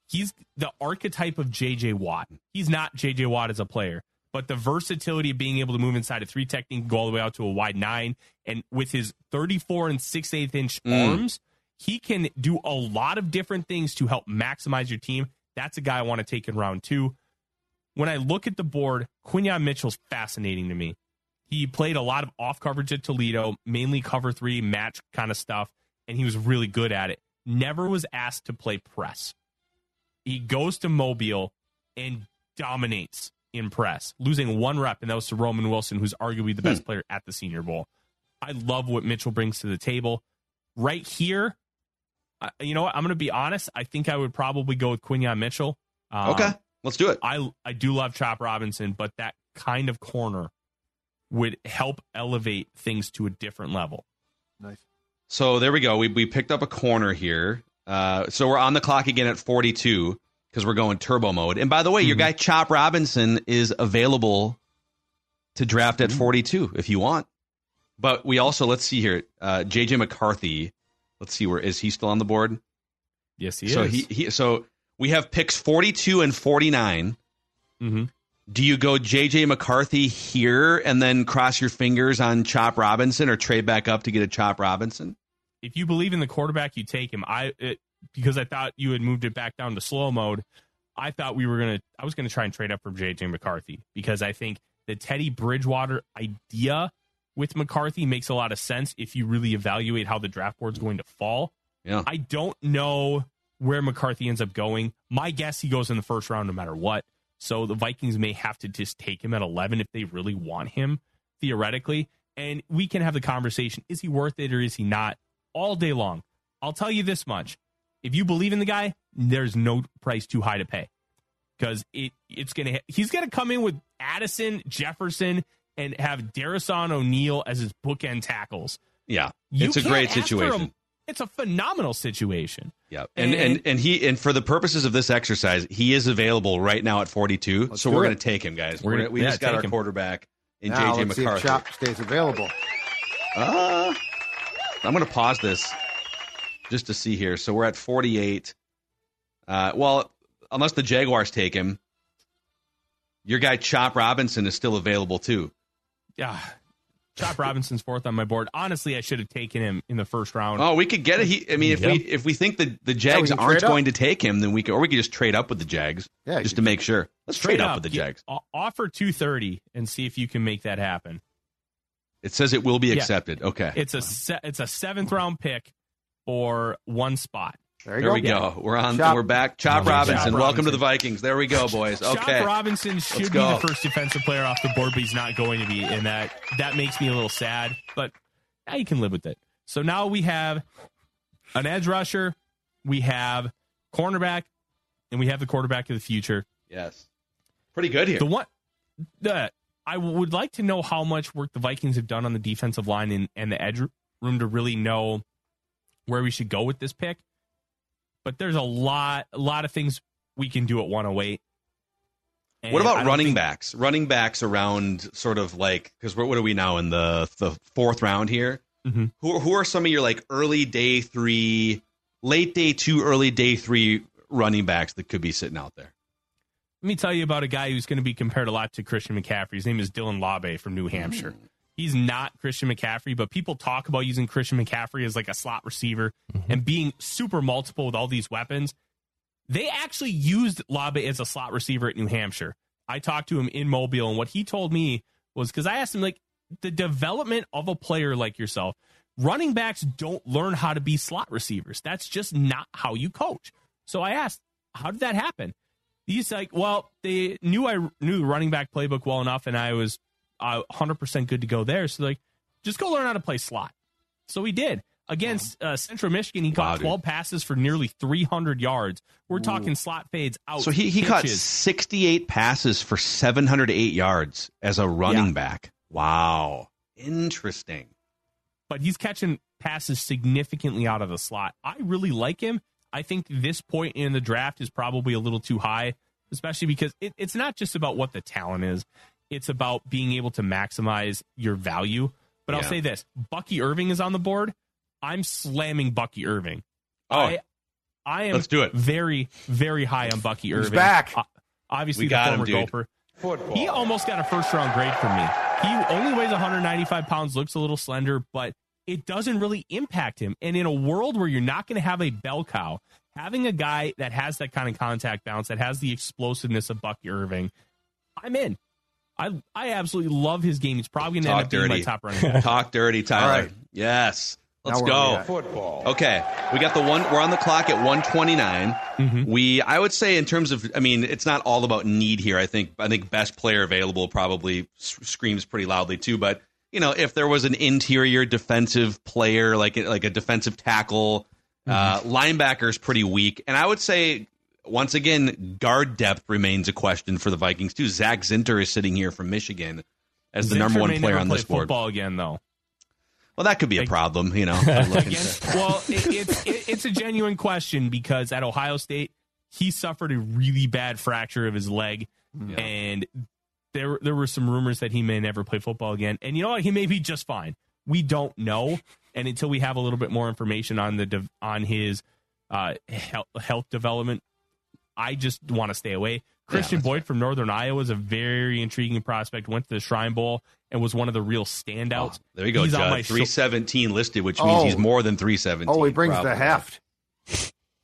He's the archetype of JJ Watt. He's not JJ Watt as a player, but the versatility of being able to move inside a three technique, go all the way out to a wide nine, and with his 34 and 6 8 inch Mm. arms, he can do a lot of different things to help maximize your team. That's a guy I want to take in round two. When I look at the board, Quinyon Mitchell's fascinating to me. He played a lot of off coverage at Toledo, mainly cover three, match kind of stuff, and he was really good at it. Never was asked to play press. He goes to Mobile and dominates in press, losing one rep, and that was to Roman Wilson, who's arguably the best player at the Senior Bowl. I love what Mitchell brings to the table. Right here, I- you know what? I'm going to be honest. I think I would probably go with Quinyon Mitchell. Um, Okay, let's do it. I I do love Chop Robinson, but that kind of corner would help elevate things to a different level. Nice. So there we go. We, we picked up a corner here. Uh, so we're on the clock again at 42 because we're going turbo mode. And by the way, your guy Chop Robinson is available to draft at 42 if you want. But we also let's see here, uh, JJ McCarthy. Let's see where is he still on the board? Yes, he so is. he, he so we have picks 42 and 49. Mm-hmm. Do you go JJ McCarthy here and then cross your fingers on Chop Robinson or trade back up to get a Chop Robinson? if you believe in the quarterback, you take him. I it, because I thought you had moved it back down to slow mode. I thought we were gonna. I was gonna try and trade up for JJ McCarthy because I think the Teddy Bridgewater idea with McCarthy makes a lot of sense if you really evaluate how the draft board's going to fall. Yeah. I don't know where McCarthy ends up going. My guess he goes in the first round no matter what. So the Vikings may have to just take him at 11 if they really want him, theoretically. And we can have the conversation is he worth it or is he not? All day long. I'll tell you this much. If you believe in the guy, there's no price too high to pay. Because it it's gonna he's gonna come in with Addison, Jefferson, and have Darrison O'Neill as his bookend tackles. Yeah, You it's a great situation. Him. It's a phenomenal situation. Yeah, and, and And- and he and for the purposes of this exercise, he is available right now at 42. so we're going to take him, guys. We're We're gonna- gonna, we yeah, just got our him. quarterback in Now JJ let's see if Chop stays available. Ah, I'm going to pause this just to see here. So we're at 48. Uh, well, unless the Jaguars take him, your guy Chop Robinson is still available too. Yeah. Chop Robinson's fourth on my board. Honestly, I should have taken him in the first round. Oh, we could get it. He, I mean, if Yep. we if we think that the Jags can aren't trade up. going to take him, then we could, or we could just trade up with the Jags, Yeah, just to make sure. Let's trade, up, with the Get- Jags. o- offer 230 and see if you can make that happen. It says it will be Yeah. accepted. Okay, It's a se- it's a seventh round pick for one spot. There there go. we go. We're on. Chop- We're back. Chop Chop Robinson. Welcome to the Vikings. There we go, boys. Okay. Chop Robinson should be the first defensive player off the board, but he's not going to be, and that that makes me a little sad. But now you can live with it. So now we have an edge rusher, we have cornerback, and we have the quarterback of the future. Yes. Pretty good here. The one the I would like to know how much work the Vikings have done on the defensive line and, and the edge room to really know where we should go with this pick. But there's a lot a lot of things we can do at 108. And What about running think- backs? Running backs around sort of like because what are we now in the the fourth round here? Mhm. Who who are some of your like early day three, late day two, early day three running backs that could be sitting out there? Let me tell you about a guy who's going to be compared a lot to Christian McCaffrey. His name is Dylan Laube from New Hampshire. He's not Christian McCaffrey, but people talk about using Christian McCaffrey as like a slot receiver mm-hmm. and being super multiple with all these weapons. They actually used Laube as a slot receiver at New Hampshire. I talked to him in Mobile, and what he told me was because I asked him, like, the development of a player like yourself, running backs don't learn how to be slot receivers. That's just not how you coach. So I asked, how did that happen? He's like, well, they knew I knew the running back playbook well enough, and I was uh, 100% good to go there. So, like, just go learn how to play slot. So he did. Against uh, Central Michigan, he Wow, caught dude. 12 passes for nearly 300 yards. We're talking slot fades out. So he he caught 68 passes for 708 yards as a running Yeah. back. Wow. Interesting. but he's catching passes significantly out of the slot. I really like him. I think this point in the draft is probably a little too high, especially because it, it's not just about what the talent is, it's about being able to maximize your value. But I'll say this Bucky Irving is on the board. I'm slamming Bucky Irving. Oh, I, I am let's do it. very, very high on Bucky Irving. back. O- Obviously, We the got him, former dude. golfer. He almost got a first round grade from me. He only weighs 195 pounds, looks a little slender, but it doesn't really impact him. And in a world where you're not going to have a bell cow, having a guy that has that kind of contact balance, that has the explosiveness of Bucky Irving, I'm in. I I absolutely love his game. He's probably going to end Talk up being my dirty. top running back. Talk dirty, Tyler. All right. Yes. Let's Now where are we go. Football. Okay, we got the one. We're on the clock at 129. Mhm. We, I would say, in terms of, I mean, it's not all about need here. I think, I think best player available probably s- screams pretty loudly too. But you know, if there was an interior defensive player, like like a defensive tackle, uh, is pretty weak, and I would say. Once again, guard depth remains a question for the Vikings too. Zach Zinter is sitting here from Michigan as the Zinter number one player never on play this board. Football again, though. Well, that could be a problem, you know. looking to- Against, well, it, it's it, it's a genuine question because at Ohio State he suffered a really bad fracture of his leg, and there there were some rumors that he may never play football again. And you know what? He may be just fine. We don't know, and until we have a little bit more information on the on his uh, health, health development, I just want to stay away. Khristian Boyd from Northern Iowa is a very intriguing prospect. Went to the Shrine Bowl and was one of the real standouts. Oh, there you go, He's on my shor- 317 listed, which means Oh. he's more than 317. Oh, he brings probably. the heft.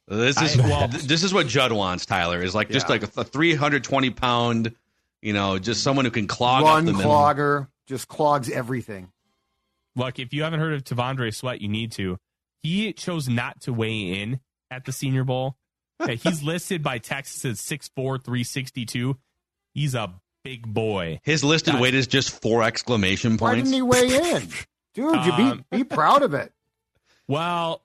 This is I- well- this is what Judd wants, Tyler. Is like just like a, a 320 pound, you know, just someone who can clog Run up the middle. clogger, just clogs everything. Look, if you haven't heard of T'Vondre Sweat, you need to. He chose not to weigh in at the Senior Bowl. Okay, he's listed by Texas as 6'4", 362. He's a big boy. His listed Gotcha. weight is just four exclamation points. Why points. didn't he weigh in? Dude, you Um, be be proud of it. Well,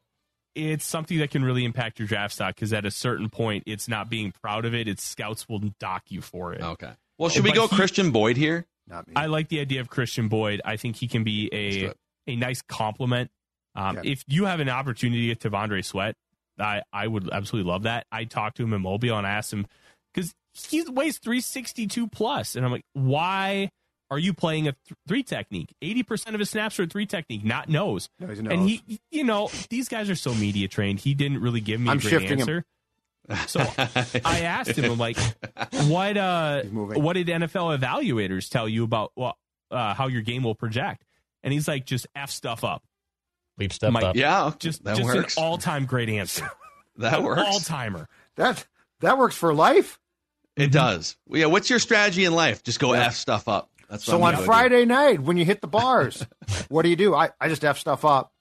it's something that can really impact your draft stock because at a certain point, it's not being proud of it. It's scouts will dock you for it. Okay. Well, should we go he- Khristian Boyd here? Not me. I like the idea of Khristian Boyd. I think he can be a a nice compliment. Um, Okay. If you have an opportunity to T'Vondre Sweat, I, I would absolutely love that. I talked to him in Mobile and I asked him because he weighs 362 plus, and I'm like, why Are you playing a th- three technique? 80% of his snaps are three technique, not nose. No, he's And nose. he, you know, these guys are so media trained. He didn't really give me a I'm great shifting him. answer. So I asked him, I'm like, what, uh, what did NFL evaluators tell you about well, uh, how your game will project? And he's like, just F stuff up. We've stepped Mike, up. Yeah, Just, that just works. an all time great answer. that works. All timer. That that works for life. It does. Yeah. What's your strategy in life? Just go Yeah. f stuff up. That's what So I'm on gonna do. Friday night when you hit the bars, what do you do? I, I just f stuff up.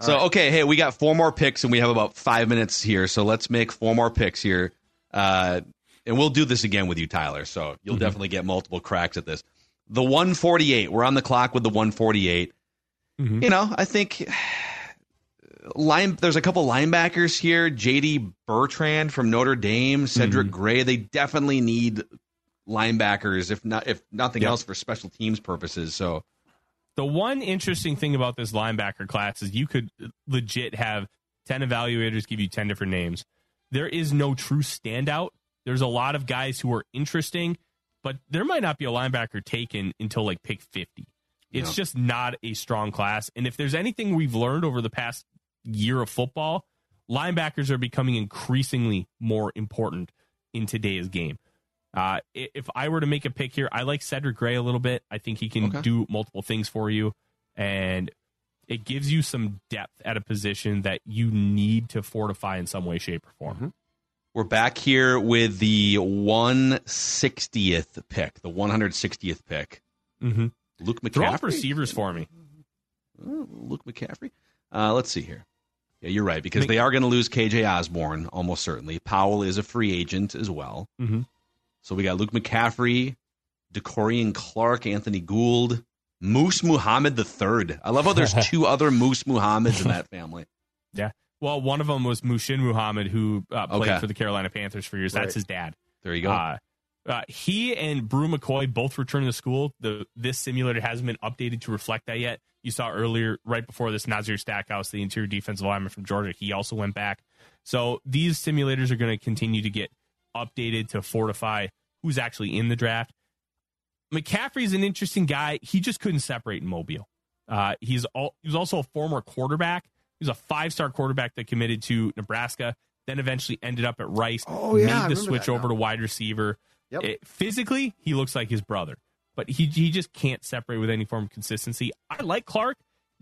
All So right. okay, hey, we got four more picks, and we have about five minutes here. So let's make four more picks here, uh, and we'll do this again with you, Tyler. So you'll definitely get multiple cracks at this. The 148. We're on the clock with the 148. Mhm. You know, I think line. There's a couple linebackers here. J.D. Bertrand from Notre Dame, Cedric Gray. They definitely need linebackers, if not if nothing Yep. else, for special teams purposes. So The one interesting thing about this linebacker class is you could legit have 10 evaluators give you 10 different names. There is no true standout. There's a lot of guys who are interesting, but there might not be a linebacker taken until like pick 50. It's Yeah. just not a strong class. And if there's anything we've learned over the past year of football, linebackers are becoming increasingly more important in today's game. Uh, if I were to make a pick here, I like Cedric Gray a little bit. I think he can Okay. do multiple things for you, and it gives you some depth at a position that you need to fortify in some way, shape, or form. We're back here with the 160th pick, the 160th pick. Mm-hmm. Luke Throw up receivers for me. Oh, Luke McCaffrey. Uh, let's see here. Yeah, you're right because Mc- they are going to lose KJ Osborn almost certainly. Powell is a free agent as well. Mhm. So we got Luke McCaffrey, De'Corian Clark, Anthony Gould, Moose Muhammad the third. I love how there's two other Moose Muhammads in that family. Yeah. Well, one of them was Muhsin Muhammad, who uh, played Okay. for the Carolina Panthers for years. Right. That's his dad. There you go. Uh, uh, he and Bru McCoy both returned to school. The this simulator hasn't been updated to reflect that yet. You saw earlier, right before this, Nazir Stackhouse, the interior defensive lineman from Georgia, he also went back. So these simulators are going to continue to get updated to fortify who's actually in the draft. McCaffrey's an interesting guy. He just couldn't separate in Mobile. Uh, he's all, he was also a former quarterback. He was a five star quarterback that committed to Nebraska, then eventually ended up at Rice. Oh, yeah, made the switch over now. to wide receiver. Yep. It- physically, he looks like his brother, but he he just can't separate with any form of consistency. I like Clark.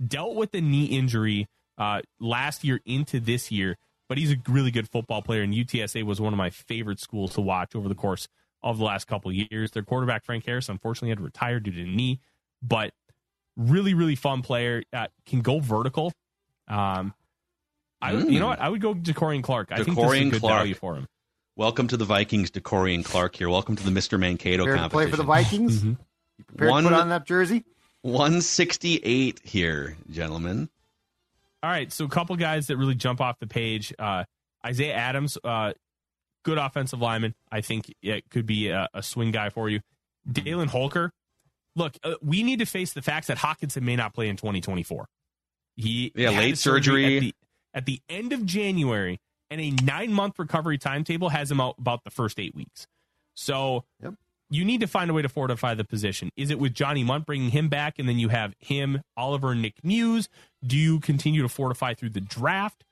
Dealt with a knee injury uh, last year into this year, but he's a really good football player. And UTSA was one of my favorite schools to watch over the course of the last couple of years. Their quarterback Frank Harris unfortunately had to retire due to a knee, but really really fun player. Uh, can go vertical. Um, I would- you know what I would go to De'Corian Clark. I think this is a good Clark. value for him. Welcome to the Vikings, De'Corian Clark here. Welcome to the Mr. Mankato Prepared to play for the Vikings. Mhm. You prepared One- to put on that jersey? 168 here, gentlemen. All right, so a couple guys that really jump off the page. Uh, Isaiah Adams, uh, good offensive lineman. I think it could be a, a swing guy for you. Dallin Holker. Look, uh, we need to face the facts that Hockenson may not play in 2024. He Yeah, late surgery surgery. at the, at the end of January, and a nine month recovery timetable has him out about the first eight weeks. So Yep. you need to find a way to fortify the position. Is it with Johnny Mundt bringing him back, and then you have him, Oliver, and Nick Muse? Do you continue to fortify through the draft?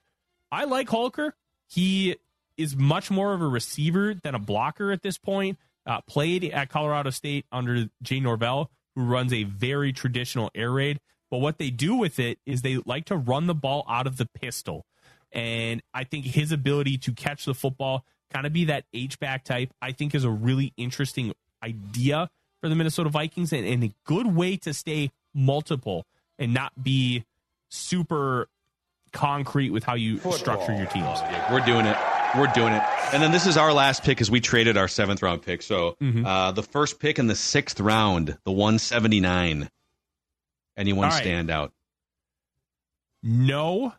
I like Holker. He is much more of a receiver than a blocker at this point. Uh, played at Colorado State under Jay Norvell, who runs a very traditional air raid. But what they do with it is they like to run the ball out of the pistol. And I think his ability to catch the football, kind of be that H back type, I think is a really interesting idea for the Minnesota Vikings and, and a good way to stay multiple and not be super concrete with how you structure your teams. Yeah, we're doing it. We're doing it. And then this is our last pick as we traded our seventh round pick. So Mhm. uh, the first pick in the sixth round, the 179. Anyone All right. stand out? No.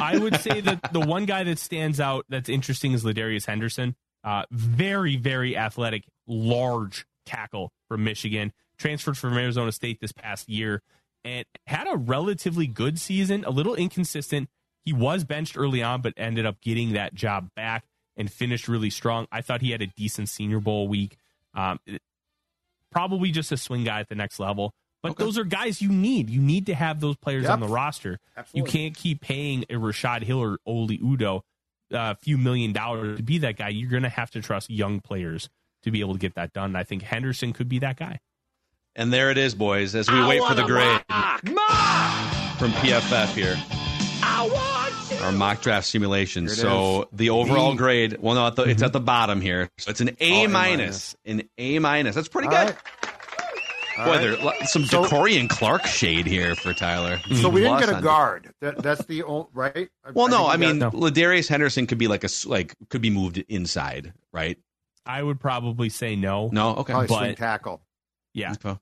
I would say that the one guy that stands out that's interesting is Ladarius Henderson. Uh, very, very athletic, large tackle from Michigan. Transferred from Arizona State this past year and had a relatively good season, a little inconsistent. He was benched early on, but ended up getting that job back and finished really strong. I thought he had a decent Senior Bowl week. Um, probably just a swing guy at the next level. But those are guys you need. You need to have those players Yep. on the roster. Absolutely. You can't keep paying a Rashod Hill or Oli Udoh uh, a few million dollars to be that guy. You're going to have to trust young players to be able to get that done. And I think Henderson could be that guy. And there it is, boys, as we wait for the grade from PFF here. Our mock draft simulation. So is. the overall B. grade, well, no, at the, it's mm-hmm. at the bottom here. So it's an A Oh, A minus. An A minus. That's pretty All good. right. All Boy, right. there's some So- De'Corian Clark shade here for Tyler. So we didn't get a guard. That, that's the old right. Well, no, I mean, got- Ladarius Henderson could be like a like could be moved inside, right? I would probably say no. No, okay. probably swing but- tackle. Yeah, Yeah,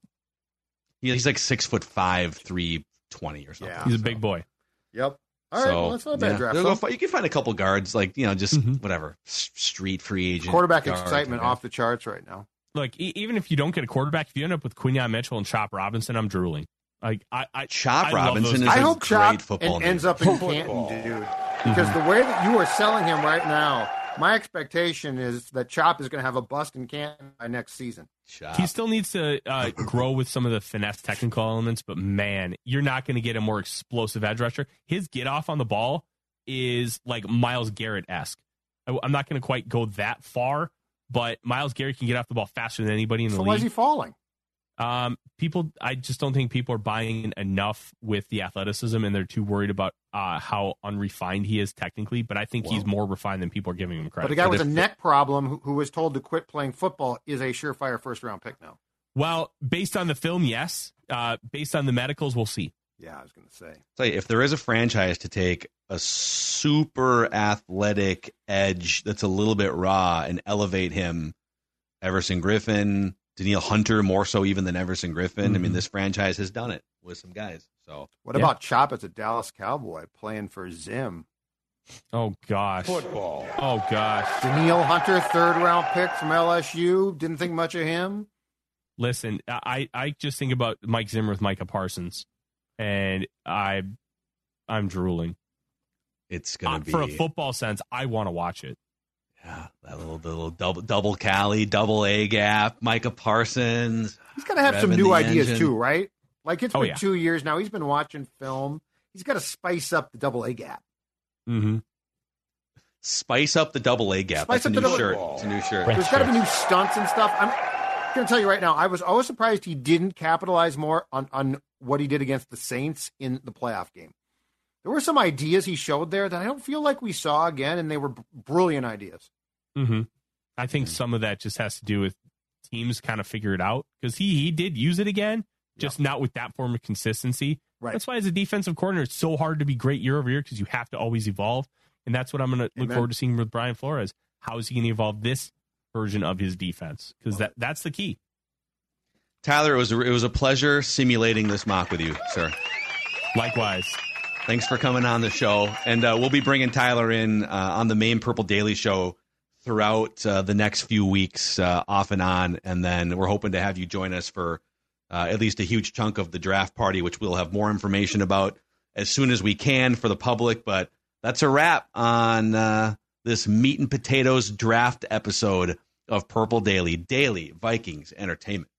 he's like six foot five, three twenty or something. Yeah. he's a big boy. Yep. All right. So, well, that's not a bad yeah. draft. You'll go So you can find a couple guards, like you know, just Mhm. whatever street free agent quarterback guards, excitement okay. off the charts right now. Like e- even if you don't get a quarterback, if you end up with Quinyon Mitchell and Chop Robinson, I'm drooling. Like I, I Chop I Robinson those is guys. I a hope great Chop football en- name. ends up in Canton, dude. Because the way that you are selling him right now, my expectation is that Chop is going to have a bust in Canton by next season. Chop. He still needs to uh, grow with some of the finesse technical elements, but man, you're not going to get a more explosive edge rusher. His get off on the ball is like Myles Garrett esque. I'm not going to quite go that far, but Myles Garrett can get off the ball faster than anybody in the league. So why is he falling? Um, people, I just don't think people are buying enough with the athleticism, and they're too worried about uh, how unrefined he is technically. But I think he's more refined than people are giving him credit. But a guy But with a neck problem who, who was told to quit playing football is a surefire first round pick now. well, based on the film, yes. Uh, based on the medicals, we'll see. Yeah, I was going to say. Tell you, if there is a franchise to take a super athletic edge that's a little bit raw and elevate him, Everson Griffen, Danielle Hunter, more so even than Everson Griffen. I mean, Mhm. this franchise has done it with some guys. So What Yeah. about Chop as a Dallas Cowboy playing for Zim? Oh gosh. Football. Oh gosh. Danielle Hunter, third round pick from LSU. Didn't think much of him. Listen, I I just think about Mike Zimmer with Micah Parsons, and I I'm drooling. it's gonna Uh, be for a football sense, I want to watch it. yeah, that little little double double Cali, double A gap, Micah Parsons. He's got to have some new ideas engine. too, right? Like it's Oh, been yeah. two years now. He's been watching film. He's got to spice up the double A gap. Mm-hmm. Spice up the double A gap. Spice That's a up new the double- shirt. It's a new shirt. Right. There's got to be new stunts and stuff. I'm going to tell you right now. I was always surprised he didn't capitalize more on on what he did against the Saints in the playoff game. There were some ideas he showed there that I don't feel like we saw again, and they were brilliant ideas. Mm-hmm. I think some of that just has to do with teams kind of figure it out because he he did use it again, just not with that form of consistency. Right. That's why as a defensive coordinator, it's so hard to be great year over year because you have to always evolve, and that's what I'm going to look forward to seeing with Brian Flores. How is he going to evolve this version of his defense? Because that that's the key. Tyler, it was a, it was a pleasure simulating this mock with you, sir. Likewise, Thanks for coming on the show, and uh, we'll be bringing Tyler in uh, on the main Purple Daily Show throughout uh, the next few weeks, uh, off and on, and then we're hoping to have you join us for uh, at least a huge chunk of the draft party, which we'll have more information about as soon as we can for the public. But that's a wrap on uh, this meat and potatoes draft episode of Purple Daily, daily Vikings entertainment.